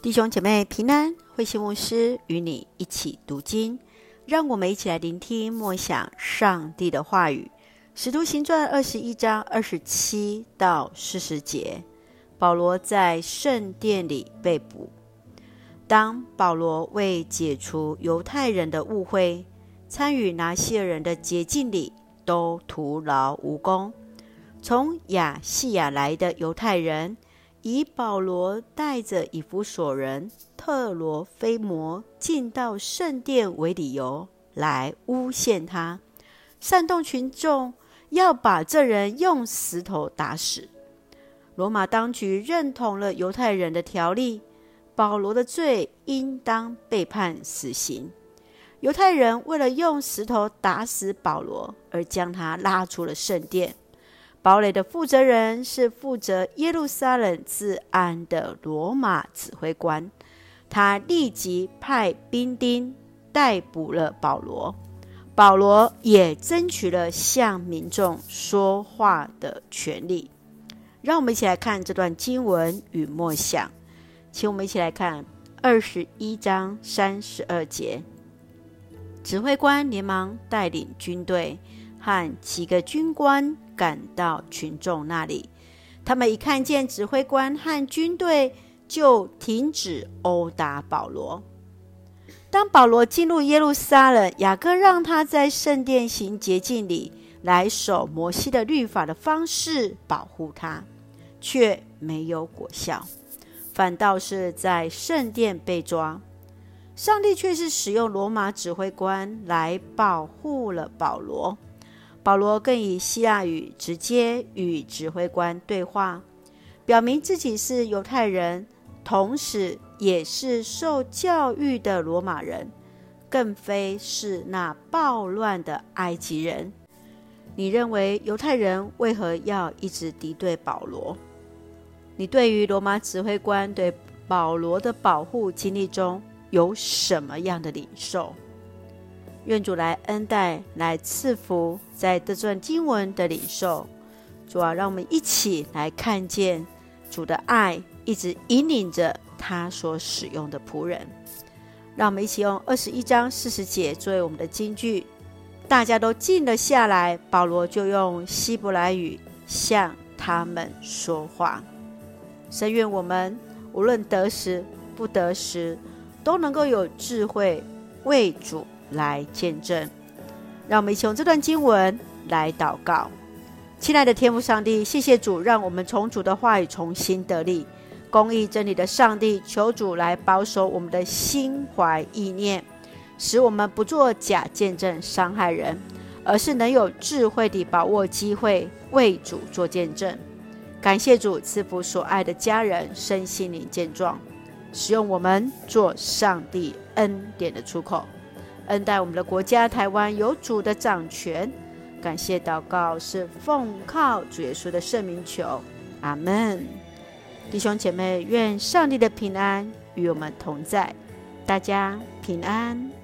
弟兄姐妹平安，慧心牧师与你一起读经，让我们一起来聆听默想上帝的话语。使徒行传二十一章二十七到四十节，保罗在圣殿里被捕。当保罗为解除犹太人的误会，参与拿细耳人的洁净礼，都徒劳无功。从亚细亚来的犹太人，以保罗带着以弗所人特罗菲摩进到圣殿为理由，来诬陷他，煽动群众要把这人用石头打死。罗马当局认同了犹太人的条例，保罗的罪应当被判死刑。犹太人为了用石头打死保罗，而将他拉出了圣殿。堡垒的负责人是负责耶路撒冷治安的罗马指挥官，他立即派兵丁逮捕了保罗。保罗也争取了向民众说话的权利。让我们一起来看这段经文与默想，请我们一起来看二十一章三十二节。指挥官连忙带领军队和几个军官。赶到群众那里，他们一看见指挥官和军队，就停止殴打保罗。当保罗进入耶路撒冷，雅各让他在圣殿行洁净礼，来守摩西的律法的方式保护他，却没有果效，反倒是在圣殿被抓。上帝却是使用罗马指挥官来保护了保罗。保罗更以希腊语直接与指挥官对话，表明自己是犹太人，同时也是受教育的罗马人，更非是那暴乱的埃及人。你认为犹太人为何要一直敌对保罗？你对于罗马指挥官对保罗的保护经历中有什么样的领受？愿主来恩待，来赐福，在这段经文的领受。主啊，让我们一起来看见主的爱，一直引领着他所使用的仆人。让我们一起用二十一章四十节作为我们的金句。大家都静了下来，保罗就用希伯来语向他们说话。神愿我们无论得时不得时，都能够有智慧为主。来见证，让我们一起用这段经文来祷告。亲爱的天父上帝，谢谢主，让我们从主的话语重新得力。公义真理的上帝，求主来保守我们的心怀意念，使我们不做假见证伤害人，而是能有智慧地把握机会为主做见证。感谢主赐福所爱的家人身心灵健壮，使用我们做上帝恩典的出口。恩待我们的国家台湾有主的掌权，感谢祷告是奉靠主耶稣的圣名求，阿门。弟兄姐妹，愿上帝的平安与我们同在，大家平安。